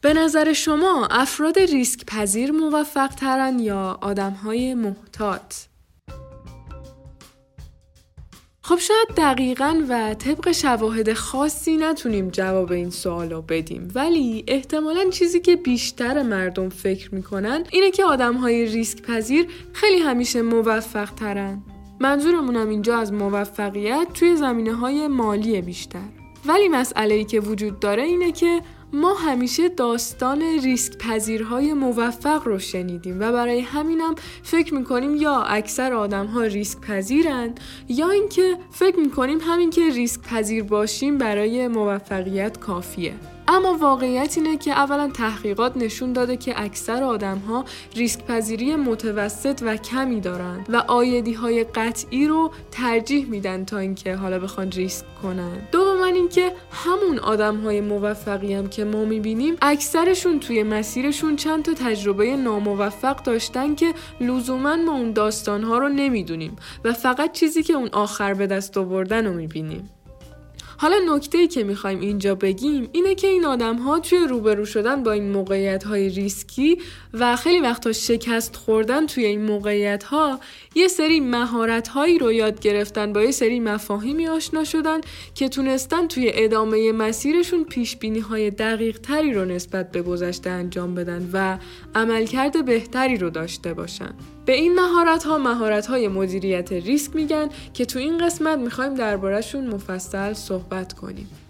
به نظر شما افراد ریسک پذیر موفق ترن یا آدم های محتاط؟ خب شاید دقیقا و طبق شواهد خاصی نتونیم جواب این سوال رو بدیم ولی احتمالا چیزی که بیشتر مردم فکر می‌کنن اینه که آدم های ریسک پذیر خیلی همیشه موفق ترن منظورمونم اینجا از موفقیت توی زمینه های مالی بیشتر ولی مسئله ای که وجود داره اینه که ما همیشه داستان ریسک پذیرهای موفق رو شنیدیم و برای همینم فکر می‌کنیم یا اکثر آدم ها ریسک پذیرند یا اینکه فکر می‌کنیم همین که ریسک پذیر باشیم برای موفقیت کافیه. اما واقعیت اینه که اولا تحقیقات نشون داده که اکثر آدم ها ریسک پذیری متوسط و کمی دارند و آیدی های قطعی رو ترجیح میدن تا اینکه حالا بخوان ریسک کنن. دوما اینکه همون آدم های موفقی هم که ما می‌بینیم اکثرشون توی مسیرشون چند تا تجربه ناموفق داشتن که لزوما ما اون داستان ها رو نمی‌دونیم و فقط چیزی که اون آخر به دست آوردن رو می‌بینیم. حالا نکته ای که می‌خوایم اینجا بگیم اینه که این آدم ها توی روبرو شدن با این موقعیت های ریسکی و خیلی وقتا شکست خوردن توی این موقعیت ها یه سری مهارت هایی رو یاد گرفتن با یه سری مفاهیمی آشنا شدن که تونستن توی ادامه مسیرشون پیش بینی های دقیق تری رو نسبت به گذشته انجام بدن و عملکرد بهتری رو داشته باشن. به این مهارت ها مهارت های مدیریت ریسک میگن که تو این قسمت می‌خوایم دربارهشون مفصل صحبت کنیم.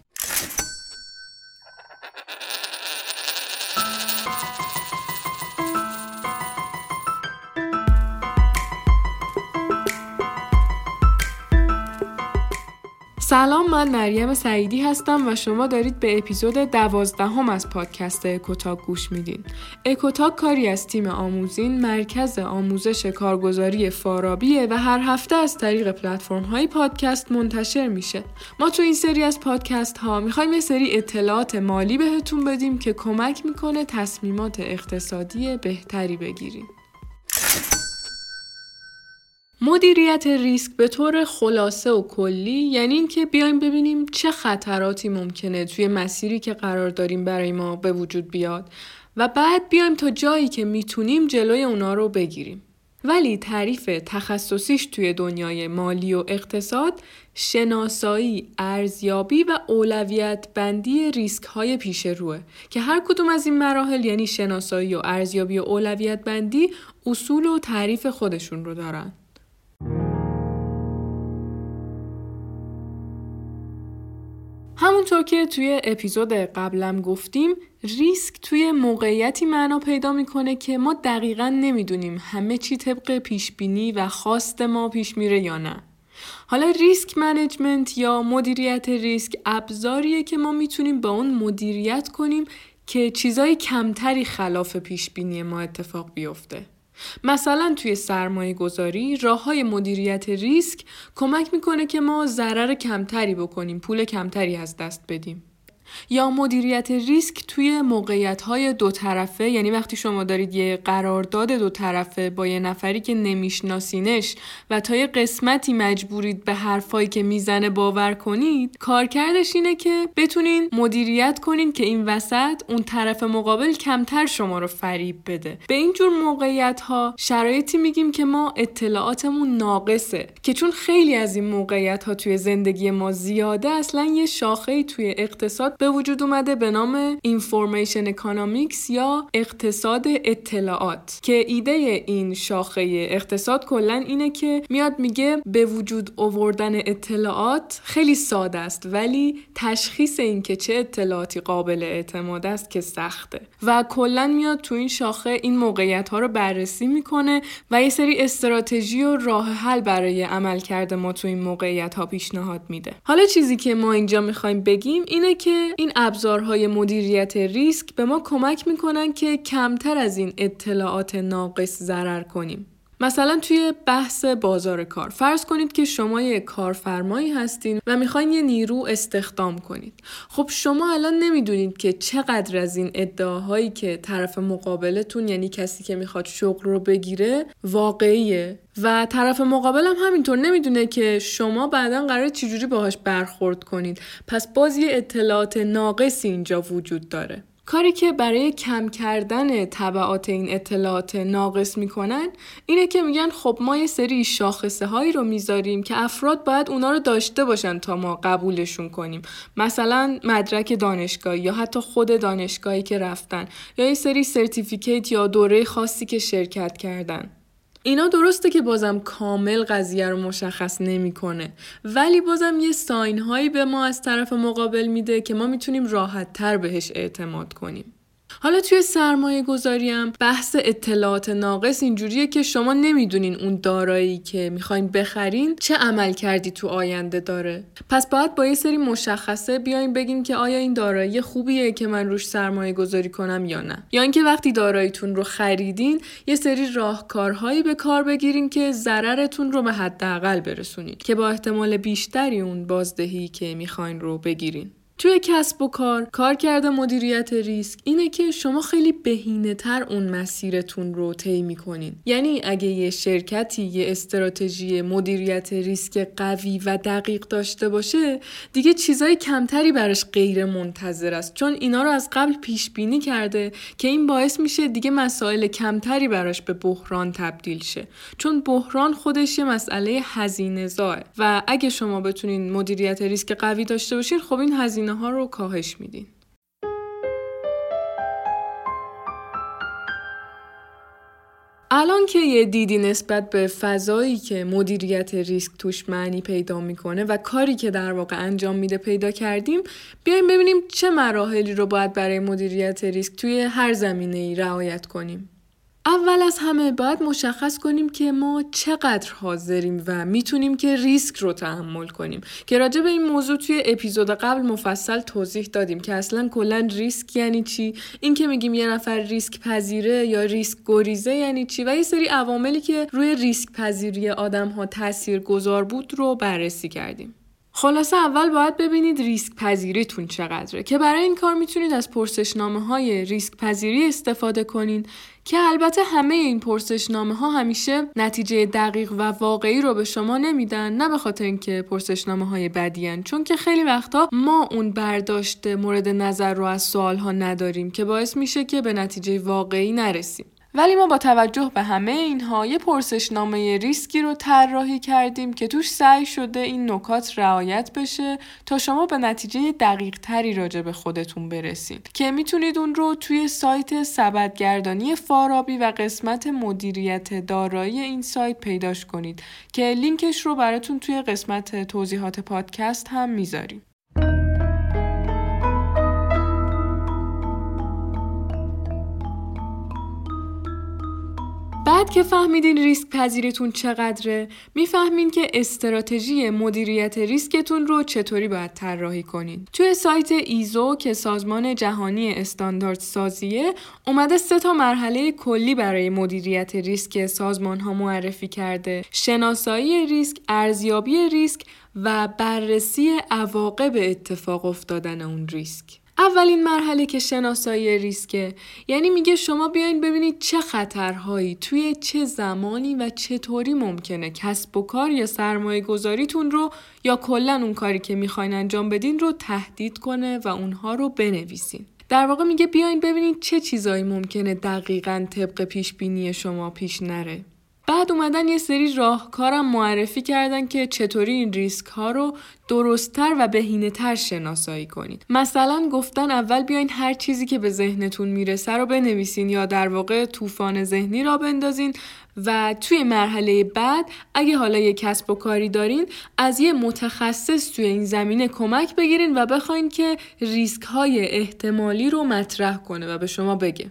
سلام من مریم سعیدی هستم و شما دارید به اپیزود دوازدهم از پادکست اکوتاک گوش میدین. اکوتاک کاری از تیم آموزین مرکز آموزش کارگزاری فارابیه و هر هفته از طریق پلتفرم های پادکست منتشر میشه. ما تو این سری از پادکست ها می‌خوایم یه سری اطلاعات مالی بهتون بدیم که کمک می‌کنه تصمیمات اقتصادی بهتری بگیریم. مدیریت ریسک به طور خلاصه و کلی یعنی اینکه بیایم ببینیم چه خطراتی ممکنه توی مسیری که قرار داریم برای ما به وجود بیاد و بعد بیایم تا جایی که می‌تونیم جلوی اونا رو بگیریم. ولی تعریف تخصصیش توی دنیای مالی و اقتصاد شناسایی، ارزیابی و اولویت بندی ریسک های پیش روه که هر کدوم از این مراحل یعنی شناسایی و ارزیابی و اولویت بندی اصول و تعریف خودشون رو دارن. همونطور که توی اپیزود قبلم گفتیم ریسک توی موقعیتی معنا پیدا می‌کنه که ما دقیقا نمی‌دونیم همه چی طبق پیش بینی و خواست ما پیش میره یا نه. حالا risk management یا مدیریت ریسک ابزاریه که ما می‌تونیم با اون مدیریت کنیم که چیزای کمتری خلاف پیش بینی ما اتفاق بیفته. مثلا توی سرمایه گذاری راه های مدیریت ریسک کمک می‌کنه که ما ضرر کمتری بکنیم پول کمتری از دست بدیم. یا مدیریت ریسک توی موقعیت های دو طرفه. یعنی وقتی شما دارید یه قرارداد دو طرفه با یه نفری که نمیشناسینش و تا یه قسمتی مجبورید به حرفایی که می‌زنه باور کنید کارکردش اینه که بتونین مدیریت کنین که این وسط اون طرف مقابل کمتر شما رو فریب بده. به این جور موقعیت ها شرایطی میگیم که ما اطلاعاتمون ناقصه که چون خیلی از این موقعیت ها توی زندگی ما زیاده اصلا یه شاخه توی اقتصاد به وجود اومده به نام information economics یا اقتصاد اطلاعات که ایده این شاخه اقتصاد کلا اینه که میاد میگه به وجود آوردن اطلاعات خیلی ساده است ولی تشخیص این که چه اطلاعاتی قابل اعتماد است که سخته. و کلا میاد تو این شاخه این موقعیت ها رو بررسی می‌کنه و یه سری استراتژی و راه حل برای عمل کرده ما تو این موقعیت ها پیشنهاد میده. حالا چیزی که ما اینجا می‌خوایم بگیم اینه که این ابزارهای مدیریت ریسک به ما کمک می‌کنن که کمتر از این اطلاعات ناقص ضرر کنیم. مثلا توی بحث بازار کار فرض کنید که شما یه کارفرمایی هستین و می‌خواین یه نیرو استخدام کنید. خب شما الان نمی‌دونید که چقدر از این ادعاهایی که طرف مقابلتون یعنی کسی که می‌خواد شغل رو بگیره واقعیه. و طرف مقابلم همینطور نمی‌دونه که شما بعدا قرار چجوری باهاش برخورد کنید. پس باز یه اطلاعات ناقصی اینجا وجود داره. کاری که برای کم کردن طبعات این اطلاعات ناقص می‌کنن اینه که میگن خب ما یه سری شاخصه هایی رو می‌ذاریم که افراد باید اونا رو داشته باشن تا ما قبولشون کنیم. مثلا مدرک دانشگاهی یا حتی خود دانشگاهی که رفتن یا یه سری سرتیفیکیت یا دوره خاصی که شرکت کردن. اینا درسته که بازم کامل قضیه رو مشخص نمی‌کنه ولی بازم یه ساین هایی به ما از طرف مقابل میده که ما می‌تونیم راحت تر بهش اعتماد کنیم. حالا توی سرمایه گذاریم بحث اطلاعات ناقص اینجوریه که شما نمی‌دونین اون دارایی که می‌خواین بخرین چه عمل کردی تو آینده داره. پس باید با یه سری مشخصه بیاین بگین که آیا این دارایی خوبیه که من روش سرمایه گذاری کنم یا نه. یا اینکه وقتی داراییتون رو خریدین یه سری راهکارهایی به کار بگیرین که ضررتون رو به حداقل برسونید که با احتمال بیشتری اون بازدهی که می‌خواین رو بگیرین. توی کسب و کار کار کرده مدیریت ریسک اینه که شما خیلی بهینه تر اون مسیرتون رو طی می‌کنین. یعنی اگه یه شرکتی یه استراتژی مدیریت ریسک قوی و دقیق داشته باشه دیگه چیزای کمتری براش غیر منتظر است. چون اینا رو از قبل پیش بینی کرده که این باعث میشه دیگه مسائل کمتری براش به بحران تبدیل شه. چون بحران خودش یه مسئله هزینه زاه و اگه شما بتونین مدیریت ریسک قوی داشته باشین خب این هزینه ها رو کاهش میدین. الان که یه دیدی نسبت به فضایی که مدیریت ریسک توش معنی پیدا می‌کنه و کاری که در واقع انجام میده پیدا کردیم بیایم ببینیم چه مراحلی رو باید برای مدیریت ریسک توی هر زمینه ای رعایت کنیم. اول از همه باید مشخص کنیم که ما چقدر حاضریم و می‌تونیم که ریسک رو تحمل کنیم. که راجع به این موضوع توی اپیزود قبل مفصل توضیح دادیم که اصلا کلا ریسک یعنی چی؟ این که میگیم یه نفر ریسک پذیره یا ریسک گریزه یعنی چی؟ و یه سری عواملی که روی ریسک پذیری آدم ها تاثیر گذار بود رو بررسی کردیم. خلاصه اول باید ببینید ریسک پذیریتون چقدره که برای این کار می‌تونید از پرسشنامه های ریسک پذیری استفاده کنید که البته همه این پرسشنامه ها همیشه نتیجه دقیق و واقعی رو به شما نمیدن نه به خاطر اینکه پرسشنامه های بدیان چون که خیلی وقتا ما اون برداشت مورد نظر رو از سوال ها نداریم که باعث میشه که به نتیجه واقعی نرسیم. ولی ما با توجه به همه اینها یه پرسشنامه ریسکی رو طراحی کردیم که توش سعی شده این نکات رعایت بشه تا شما به نتیجه دقیق تری راجع به خودتون برسید که می‌تونید اون رو توی سایت سبدگردانی فارابی و قسمت مدیریت دارایی این سایت پیداش کنید که لینکش رو براتون توی قسمت توضیحات پادکست هم می‌ذاریم. بعد که فهمیدین ریسک پذیریتون چقدره می‌فهمین که استراتژی مدیریت ریسکتون رو چطوری باید طراحی کنین. توی سایت ایزو که سازمان جهانی استاندارد سازیه اومده سه تا مرحله کلی برای مدیریت ریسک سازمان ها معرفی کرده. شناسایی ریسک ارزیابی ریسک و بررسی عواقب اتفاق افتادن اون ریسک. اولین مرحله که شناسایی ریسکه. یعنی میگه شما بیاین ببینید چه خطرهایی توی چه زمانی و چطوری ممکنه کسب و کار یا سرمایه گذاریتون رو یا کلا اون کاری که می‌خواین انجام بدین رو تهدید کنه و اونها رو بنویسین. در واقع میگه بیاین ببینید چه چیزایی ممکنه دقیقا طبق پیش بینی شما پیش نره. بعد اومدن یه سری راهکارم معرفی کردن که چطوری این ریسک ها رو درستتر و بهینه تر شناسایی کنید. مثلا گفتن اول بیاین هر چیزی که به ذهنتون می‌رسه رو بنویسین یا در واقع طوفان ذهنی را بندازین و توی مرحله بعد اگه حالا یه کسب و کاری دارین از یه متخصص توی این زمینه کمک بگیرین و بخواین که ریسک های احتمالی رو مطرح کنه و به شما بگه.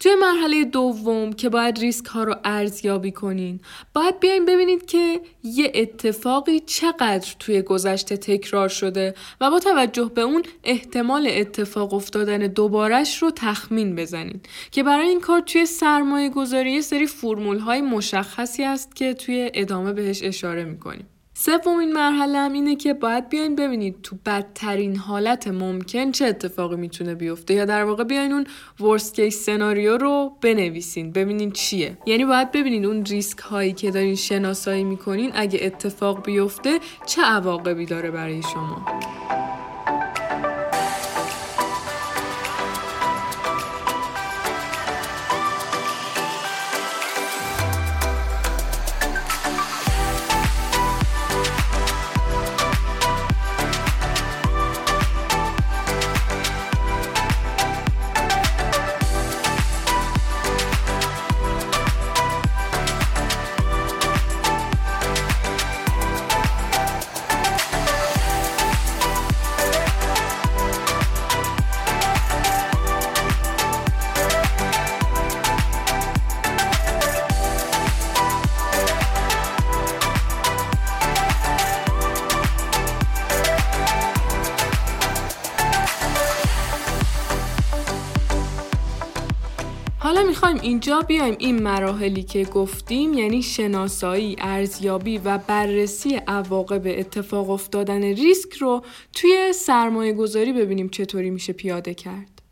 توی مرحله دوم که باید ریسک ها رو ارزیابی کنین باید بیاین ببینید که یه اتفاقی چقدر توی گذشته تکرار شده و با توجه به اون احتمال اتفاق افتادن دوبارش رو تخمین بزنین که برای این کار توی سرمایه گذاری یه سری فرمول های مشخصی هست که توی ادامه بهش اشاره می‌کنیم. سومین مرحله هم اینه که باید بیاین ببینید تو بدترین حالت ممکن چه اتفاقی می‌تونه بیفته یا در واقع بیاین اون ورست کیس سناریو رو بنویسین ببینین چیه. یعنی باید ببینید اون ریسک هایی که دارین شناسایی می‌کنین اگه اتفاق بیفته چه عواقبی داره برای شما. اینجا بیایم این مراحلی که گفتیم یعنی شناسایی، ارزیابی و بررسی عواقب اتفاق افتادن ریسک رو توی سرمایه گذاری ببینیم چطوری میشه پیاده کرد.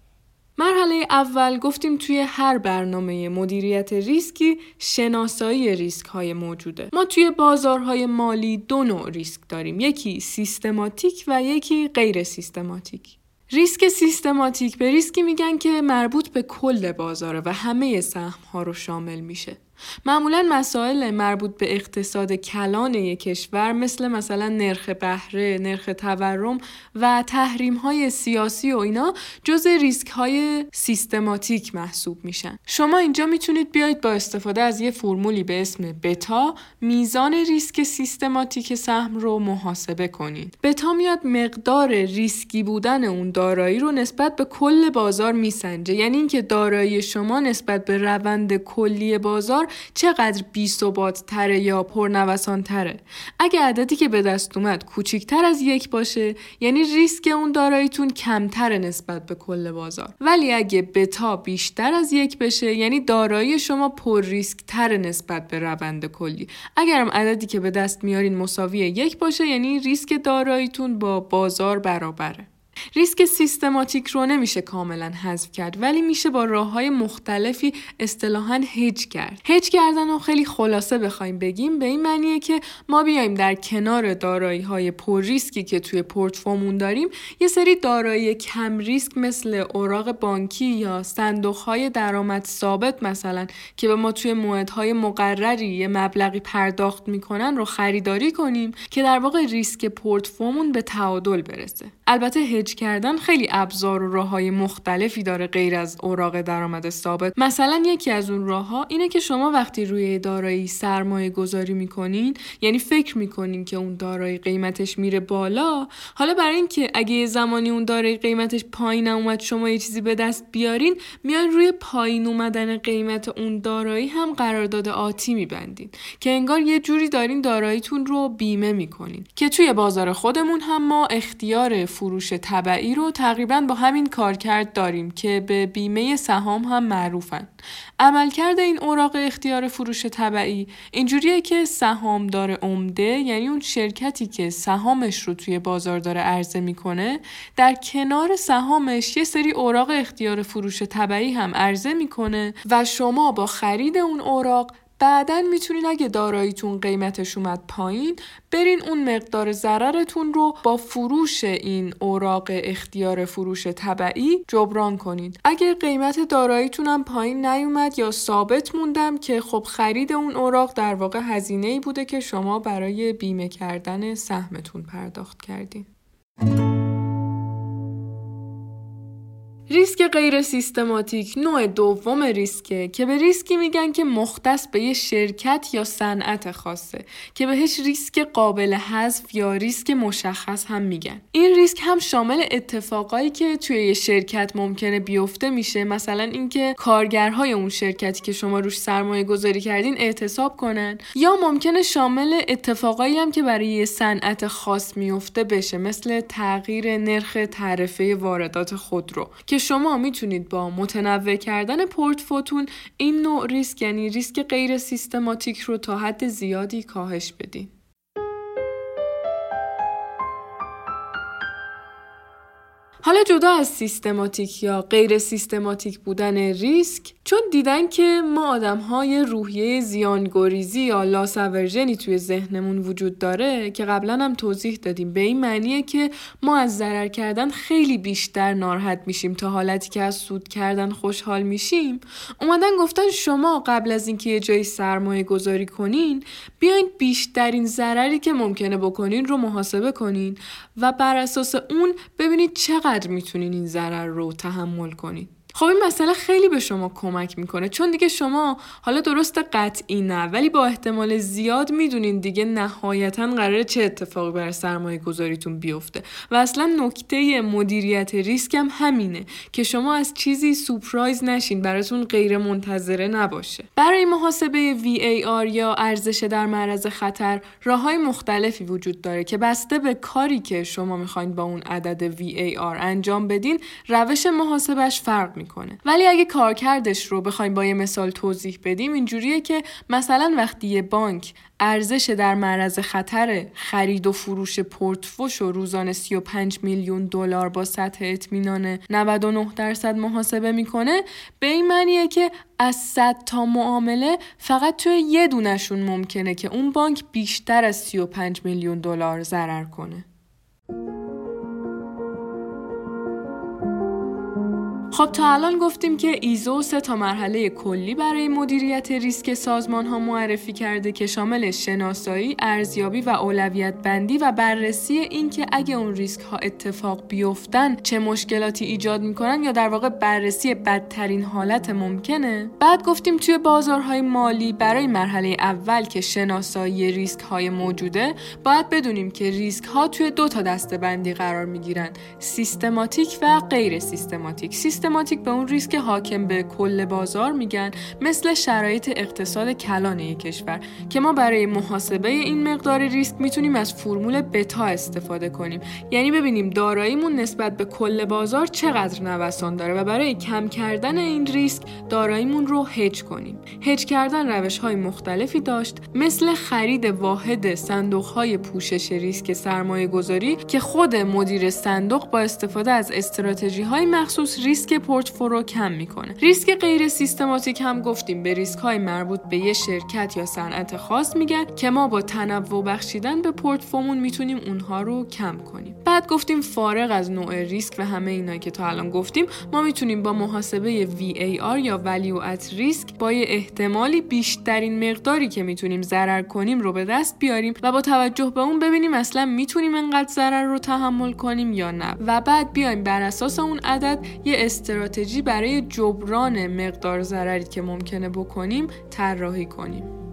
مرحله اول گفتیم توی هر برنامه مدیریت ریسکی شناسایی ریسک های موجوده. ما توی بازارهای مالی دو نوع ریسک داریم. یکی سیستماتیک و یکی غیر سیستماتیک. ریسک سیستماتیک به ریسکی میگن که مربوط به کل بازاره و همه سهم ها رو شامل میشه. معمولا مسائل مربوط به اقتصاد کلان یک کشور مثل مثلا نرخ بهره، نرخ تورم و تحریم های سیاسی و اینا جز ریسک های سیستماتیک محسوب میشن. شما اینجا می‌تونید بیاید با استفاده از یه فرمولی به اسم بتا میزان ریسک سیستماتیک سهم رو محاسبه کنید. بتا میاد مقدار ریسکی بودن اون دارایی رو نسبت به کل بازار میسنجه یعنی اینکه دارایی شما نسبت به روند کلی بازار چقدر بی ثبات تره یا پرنوسان تره اگه عددی که به دست اومد کوچیکتر از یک باشه یعنی ریسک اون داراییتون کمتر نسبت به کل بازار. ولی اگه بتا بیشتر از یک بشه یعنی دارایی شما پر ریسک تر نسبت به روند کلی. اگرم عددی که به دست میارین مساوی یک باشه یعنی ریسک داراییتون با بازار برابره. ریسک سیستماتیک رو نمیشه کاملا حذف کرد ولی میشه با راه های مختلفی اصطلاحا هج کرد. هج کردن رو خیلی خلاصه بخوایم بگیم به این معنیه که ما بیایم در کنار دارایی های پر ریسکی که توی پورتفومون داریم یه سری دارایی کم ریسک مثل اوراق بانکی یا صندوق های درآمد ثابت مثلا که به ما توی موعدهای مقرری یه مبلغی پرداخت می‌کنن رو خریداری کنیم که در واقع ریسک پورتفومون به تعادل برسه. البته هج کردن خیلی ابزار و راه های مختلفی داره غیر از اوراق درآمد ثابت. مثلا یکی از اون راه ها اینه که شما وقتی روی دارایی سرمایه گذاری می‌کنین یعنی فکر می‌کنین که اون دارایی قیمتش میره بالا حالا برای اینکه اگه زمانی اون دارایی قیمتش پایین اومد شما یه چیزی به دست بیارین میان روی پایین اومدن قیمت اون دارایی هم قرارداد آتی میبندین. که انگار یه جوری دارین داراییتون رو بیمه می‌کنین. که توی بازار خودمون هم ما اختیار فروش طبعی رو تقریبا با همین کارکرد داریم که به بیمه سهام هم معروفن. عملکرد این اوراق اختیار فروش طبعی اینجوریه که سهامدار عمده یعنی اون شرکتی که سهامش رو توی بازار داره عرضه می‌کنه در کنار سهامش یه سری اوراق اختیار فروش طبعی هم عرضه می‌کنه و شما با خرید اون اوراق بعدا می‌تونین اگه داراییتون قیمتش اومد پایین برین اون مقدار ضررتون رو با فروش این اوراق اختیار فروش طبعی جبران کنید اگر قیمت داراییتون هم پایین نیومد یا ثابت موندم که خب خرید اون اوراق در واقع هزینه ای بوده که شما برای بیمه کردن سهمتون پرداخت کردین. ریسک غیر سیستماتیک نوع دوم ریسکه که به ریسکی میگن که مختص به یه شرکت یا صنعت خاصه که بهش ریسک قابل حذف یا ریسک مشخص هم میگن. این ریسک هم شامل اتفاقایی که توی یه شرکت ممکنه بیفته میشه مثلا اینکه کارگرهای اون شرکتی که شما روش سرمایه گذاری کردین اعتصاب کنن یا ممکنه شامل اتفاقایی هم که برای یه صنعت خاص میفته بشه مثل تغییر نرخ تعرفه واردات خودرو که شما می‌تونید با متنوع کردن پورتفوتون این نوع ریسک یعنی ریسک غیر سیستماتیک رو تا حد زیادی کاهش بدین. حالا جدا از سیستماتیک یا غیر سیستماتیک بودن ریسک چون دیدن که ما آدم های روحیه زیانگوریزی یا لاسورژنی توی ذهنمون وجود داره که قبلا هم توضیح دادیم. به این معنیه که ما از ضرر کردن خیلی بیشتر ناراحت میشیم. تا حالتی که از سود کردن خوشحال میشیم اومدن گفتن شما قبل از اینکه یه جایی سرمایه گذاری کنین بیاین بیشترین ضرری که ممکنه بکنین رو محاسبه کنین و بر اساس اون ببینید چقدر می‌تونین این ضرر رو تحمل کنین. خب این مسئله خیلی به شما کمک می‌کنه چون دیگه شما حالا درست قطعی نه ولی با احتمال زیاد می‌دونین دیگه نهایتا قراره چه اتفاقی بر سرمایه گذاریتون بیفته. و اصلا نکته مدیریت ریسک هم همینه که شما از چیزی سپرایز نشین براتون غیر منتظره نباشه. برای محاسبه VAR یا ارزش در معرض خطر راه های مختلفی وجود داره که بسته به کاری که شما می‌خواین با اون عدد VAR انجام بدین روش محاسبش فرق می‌کنه. ولی اگه کارکردش رو بخوایم با یه مثال توضیح بدیم اینجوریه که مثلا وقتی یه بانک ارزش در معرض خطر خرید و فروش پورتفوش و روزانه 35 میلیون دلار با سطح اطمینان 99 درصد محاسبه می‌کنه به این معنیه که از 100 تا معامله فقط توی یه دونشون ممکنه که اون بانک بیشتر از 35 میلیون دلار ضرر کنه. خب تا الان گفتیم که ایزو سه تا مرحله کلی برای مدیریت ریسک سازمان ها معرفی کرده که شامل شناسایی، ارزیابی و اولویت بندی و بررسی اینکه اگه اون ریسک ها اتفاق بیفتن چه مشکلاتی ایجاد می‌کنن یا در واقع بررسی بدترین حالت ممکنه. بعد گفتیم توی بازارهای مالی برای مرحله اول که شناسایی ریسک های موجوده باید بدونیم که ریسک ها توی دو تا دسته بندی قرار می‌گیرن سیستماتیک و غیر سیستماتیک. سیستماتیک به اون ریسک حاکم به کل بازار میگن مثل شرایط اقتصاد کلان یک کشور که ما برای محاسبه این مقدار ریسک می‌تونیم از فرمول بتا استفاده کنیم. یعنی ببینیم داراییمون نسبت به کل بازار چقدر نوسان داره و برای کم کردن این ریسک داراییمون رو هج کنیم. هج کردن روش های مختلفی داشت مثل خرید واحد صندوق های پوشش ریسک سرمایه گذاری که خود مدیر صندوق با استفاده از استراتژی های مخصوص ریسک پورتفو رو کم می‌کنه. ریسک غیر سیستماتیک هم گفتیم. به ریسک های مربوط به یه شرکت یا صنعت خاص میگن که ما با تنوع بخشیدن به پورتفومون می‌تونیم اونها رو کم کنیم. بعد گفتیم فارغ از نوع ریسک و همه اینا که تا الان گفتیم ما می‌تونیم با محاسبه VAR یا Value at Risk با یه احتمالی بیشترین مقداری که می‌تونیم ضرر کنیم رو به دست بیاریم و با توجه به اون ببینیم اصلا می‌تونیم انقدر ضرر رو تحمل کنیم یا نه. و بعد بیایم بر اساس اون عدد یه استراتژی برای جبران مقدار ضرری که ممکنه بکنیم طراحی کنیم.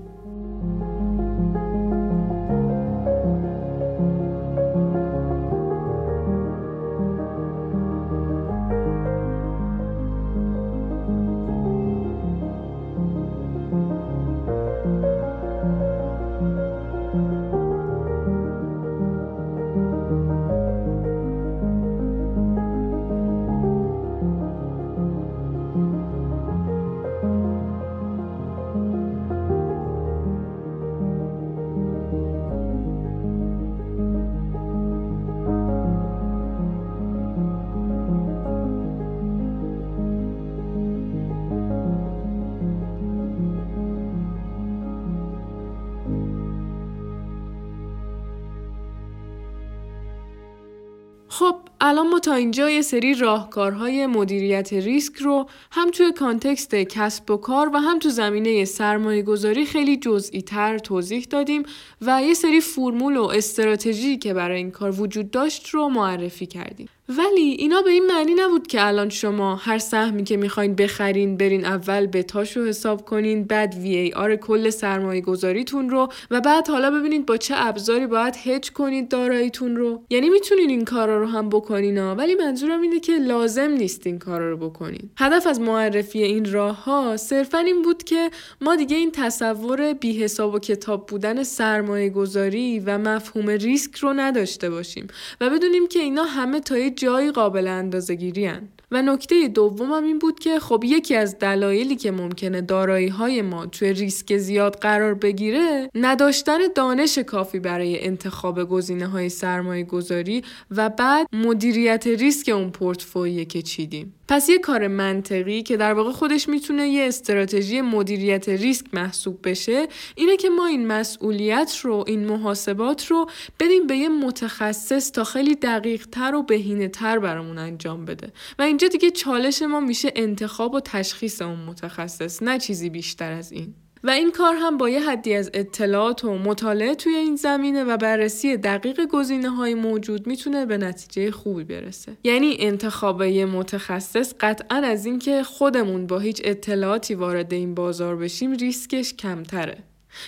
الان ما تا اینجا یه سری راهکارهای مدیریت ریسک رو هم توی context کسب و کار و هم تو زمینه سرمایه گذاری خیلی جزئی تر توضیح دادیم و یه سری فرمول و استراتژی که برای این کار وجود داشت رو معرفی کردیم. ولی اینا به این معنی نبود که الان شما هر سهمی که می‌خواین بخرین برین اول بتاش رو حساب کنین بعد VaR کل سرمایه گذاریتون رو و بعد حالا ببینید با چه ابزاری باید هج کنید داراییتون رو. یعنی می‌تونین این کارا رو هم بکنین ها ولی منظورم اینه که لازم نیست این کارا رو بکنین. هدف از معرفی این راه ها صرفا این بود که ما دیگه این تصور بی حساب و کتاب بودن سرمایه گذاری و مفهوم ریسک رو نداشته باشیم و بدونیم که اینا همه تا جایی قابل اندازه گیری و نکته دومم این بود که خب یکی از دلایلی که ممکنه دارایی های ما توی ریسک زیاد قرار بگیره نداشتن دانش کافی برای انتخاب گزینه های سرمایه گذاری و بعد مدیریت ریسک اون پورتفولیه که چیدیم. پس یه کار منطقی که در واقع خودش می‌تونه یه استراتژی مدیریت ریسک محسوب بشه اینه که ما این مسئولیت رو این محاسبات رو بدیم به یه متخصص تا خیلی دقیق تر و بهینه تر برامون انجام بده. و اینجا دیگه چالش ما میشه انتخاب و تشخیص اون متخصص نه چیزی بیشتر از این. و این کار هم با یه حدی از اطلاعات و مطالعه توی این زمینه و بررسی دقیق گزینه های موجود می‌تونه به نتیجه خوبی برسه. یعنی انتخاب یه متخصص قطعا از اینکه خودمون با هیچ اطلاعاتی وارد این بازار بشیم ریسکش کمتره.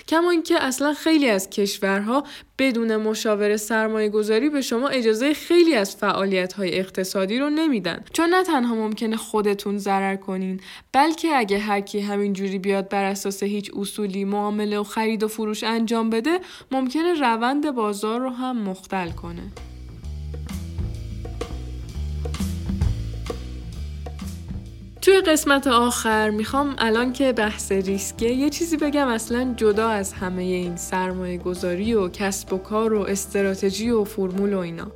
کما اینکه اصلا خیلی از کشورها بدون مشاور سرمایه گذاری به شما اجازه خیلی از فعالیت های اقتصادی رو نمیدن. چون نه تنها ممکنه خودتون ضرر کنین بلکه اگه هر کی همینجوری بیاد بر اساس هیچ اصولی معامله و خرید و فروش انجام بده ممکنه روند بازار رو هم مختل کنه. توی قسمت آخر می‌خوام الان که بحث ریسکه یه چیزی بگم اصلا جدا از همه این سرمایه گذاری و کسب و کار و استراتژی و فرمول و اینا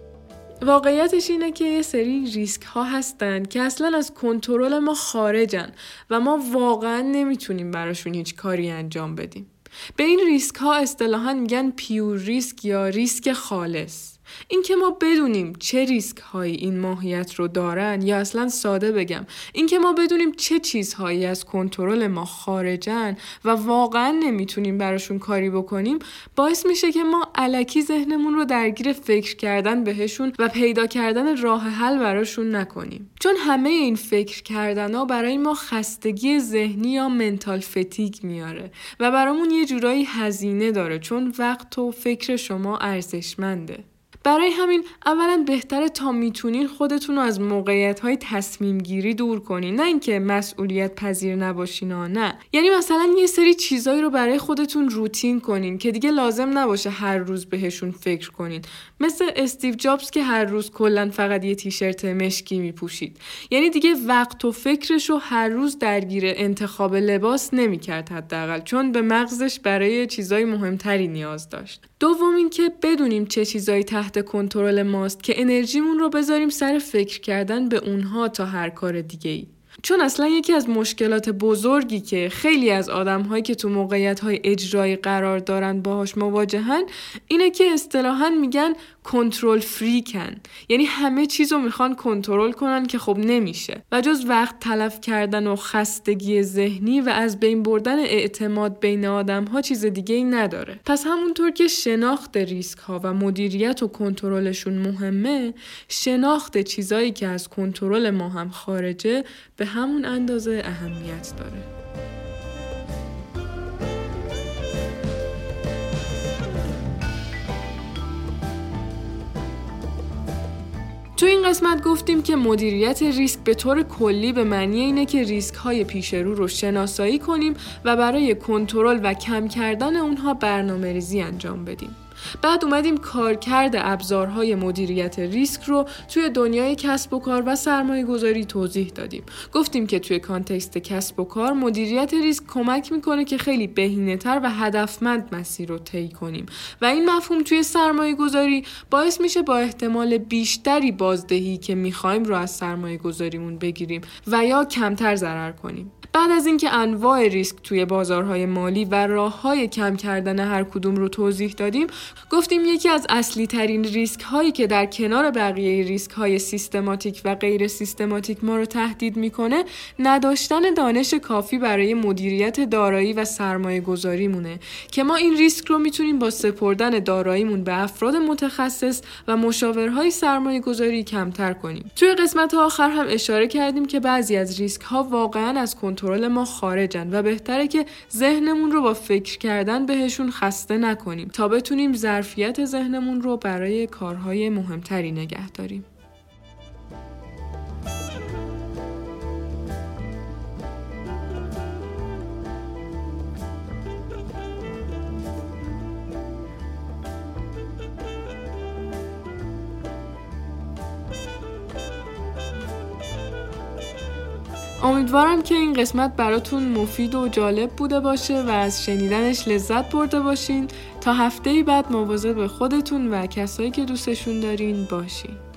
واقعیتش اینه که یه سری ریسک ها هستن که اصلا از کنترل ما خارجن و ما واقعا نمی‌تونیم براشون هیچ کاری انجام بدیم. به این ریسک ها اصطلاحا میگن پیور ریسک یا ریسک خالص. اینکه ما بدونیم چه ریسک هایی این ماهیت رو دارن یا اصلا ساده بگم اینکه ما بدونیم چه چیزهایی از کنترل ما خارجن و واقعا نمی‌تونیم براشون کاری بکنیم باعث میشه که ما علکی ذهنمون رو درگیر فکر کردن بهشون و پیدا کردن راه حل براشون نکنیم. چون همه این فکر کردن ها برای ما خستگی ذهنی یا منتال فتیگ میاره و برامون یه جورایی هزینه داره چون وقت و فکر شما ارزشمنده. برای همین اولا بهتره تا می‌تونین خودتون رو از موقعیت های تصمیم گیری دور کنین. نه اینکه مسئولیت پذیر نباشین ها نه. یعنی مثلا یه سری چیزایی رو برای خودتون روتین کنین که دیگه لازم نباشه هر روز بهشون فکر کنین. مثل استیو جابز که هر روز کلا فقط یه تیشرت مشکی میپوشید. یعنی دیگه وقت و فکرش رو هر روز درگیر انتخاب لباس نمی‌کرد حداقل چون به مغزش برای چیزای مهمتری نیاز داشت. دوم اینکه بدونیم چه چیزایی کنترل ماست که انرژیمون رو بذاریم سر فکر کردن به اونها تا هر کار دیگه ای. چون اصلا یکی از مشکلات بزرگی که خیلی از آدم هایی که تو موقعیت های اجرایی قرار دارن باهاش مواجهن اینه که اصطلاحا میگن کنترل فریکن. یعنی همه چیز رو می‌خوان کنترل کنن که خب نمیشه. و جز وقت تلف کردن و خستگی ذهنی و از بین بردن اعتماد بین آدم ها چیز دیگه ای نداره. پس همونطور که شناخت ریسک ها و مدیریت و کنترلشون مهمه شناخت چیزایی که از کنترل ما هم خارجه به همون اندازه اهمیت داره. تو این قسمت گفتیم که مدیریت ریسک به طور کلی به معنی اینه که ریسک های پیش رو رو شناسایی کنیم و برای کنترل و کم کردن اونها برنامه ریزی انجام بدیم. بعد اومدیم کارکرد ابزارهای مدیریت ریسک رو توی دنیای کسب و کار و سرمایه گذاری توضیح دادیم. گفتیم که توی context کسب و کار مدیریت ریسک کمک می‌کنه که خیلی بهینه تر و هدفمند مسیر رو طی کنیم و این مفهوم توی سرمایه گذاری باعث میشه با احتمال بیشتری بازدهی که می‌خوایم رو از سرمایه گذاریمون بگیریم و یا کمتر ضرر کنیم. بعد از اینکه انواع ریسک توی بازارهای مالی و راه های کم کردن هر کدوم رو توضیح دادیم گفتیم یکی از اصلی ترین ریسک هایی که در کنار بقیه ریسک های سیستماتیک و غیر سیستماتیک ما رو تهدید می‌کنه نداشتن دانش کافی برای مدیریت دارایی و سرمایه گذاری مونه که ما این ریسک رو می‌تونیم با سپردن داراییمون به افراد متخصص و مشاورهای سرمایه گذاری کمتر کنیم. توی قسمت آخر هم اشاره کردیم که بعضی از ریسک ها واقعا از کنترل ما خارجن و بهتره که ذهنمون رو با فکر کردن بهشون خسته نکنیم تا بتونیم ظرفیت ذهنمون رو برای کارهای مهمتری نگه داریم. امیدوارم که این قسمت براتون مفید و جالب بوده باشه و از شنیدنش لذت برده باشین. تا هفته بعد مواظب خودتون و کسایی که دوستشون دارین باشین.